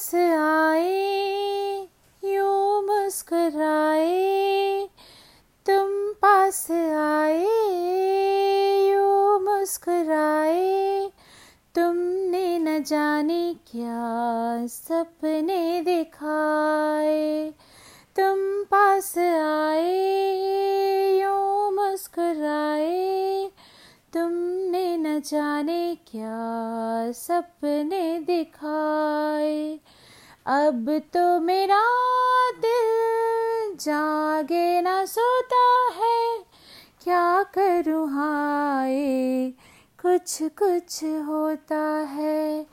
पास आए, यूँ मुस्कुराए, तुम पास आए, यूँ मुस्कुराए, तुमने न जाने क्या सपने दिखाए, तुम पास आए, यूँ मुस्कुराए, तुमने न जाने क्या सपने दिखाए। अब तो मेरा दिल जागे ना सोता है। क्या करूँ हाय? कुछ कुछ होता है।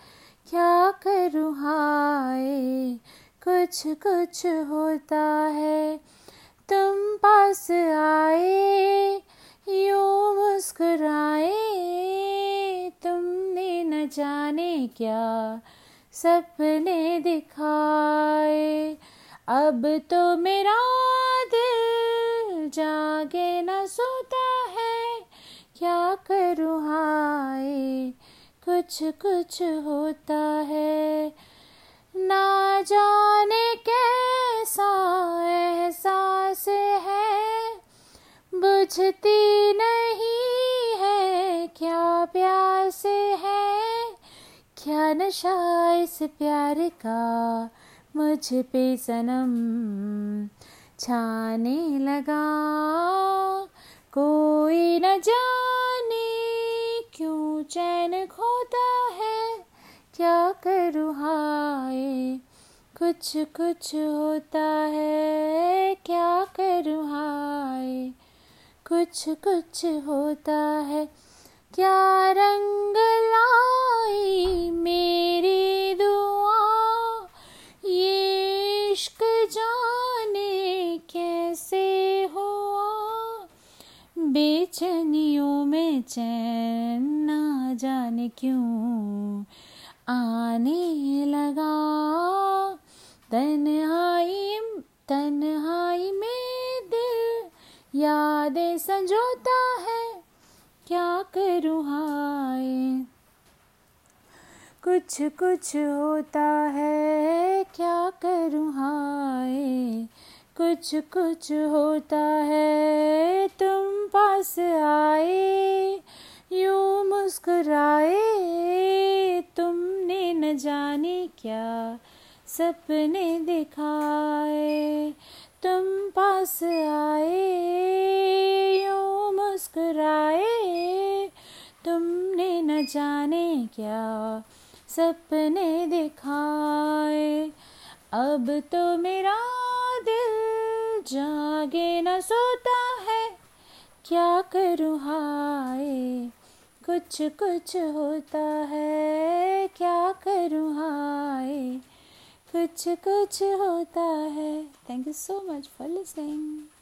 क्या करूँ हाय? कुछ कुछ होता है। तुम पास आए, यूँ मुस्कुराए। तुमने न जाने क्या सपने दिखाए। अब तो मेरा दिल जागे, न सोता है, क्या करूँ हाय? कुछ कुछ होता है। ना जाने कैसा एहसास है, बुझती नशा इस प्यार का, मुझ पे सनम छाने लगा। कोई न जाने क्यों चैन खोता है, क्या करूँ हाय? कुछ कुछ होता है, क्या करूँ हाय? कुछ कुछ होता है क्या रंग लाई मेरी दुआ? ये इश्क जाने कैसे हुआ? बेचैनियों में चैन ना जाने क्यों? आने लगा तन्हाई तन्हाई में दिल यादें संजोता है। करूँ हाय कुछ कुछ होता है, क्या करूँ हाय? कुछ कुछ होता है, तुम पास आए, यूँ मुस्कुराए, तुमने न जाने क्या सपने दिखाए? तुम पास आए, यूँ मुस्कुराए तुमने न जाने क्या सपने दिखाए? अब तो मेरा दिल जागे न सोता है। क्या करूँ हाय? कुछ कुछ होता है। क्या करूँ हाय? कुछ कुछ होता है। Thank you so much for listening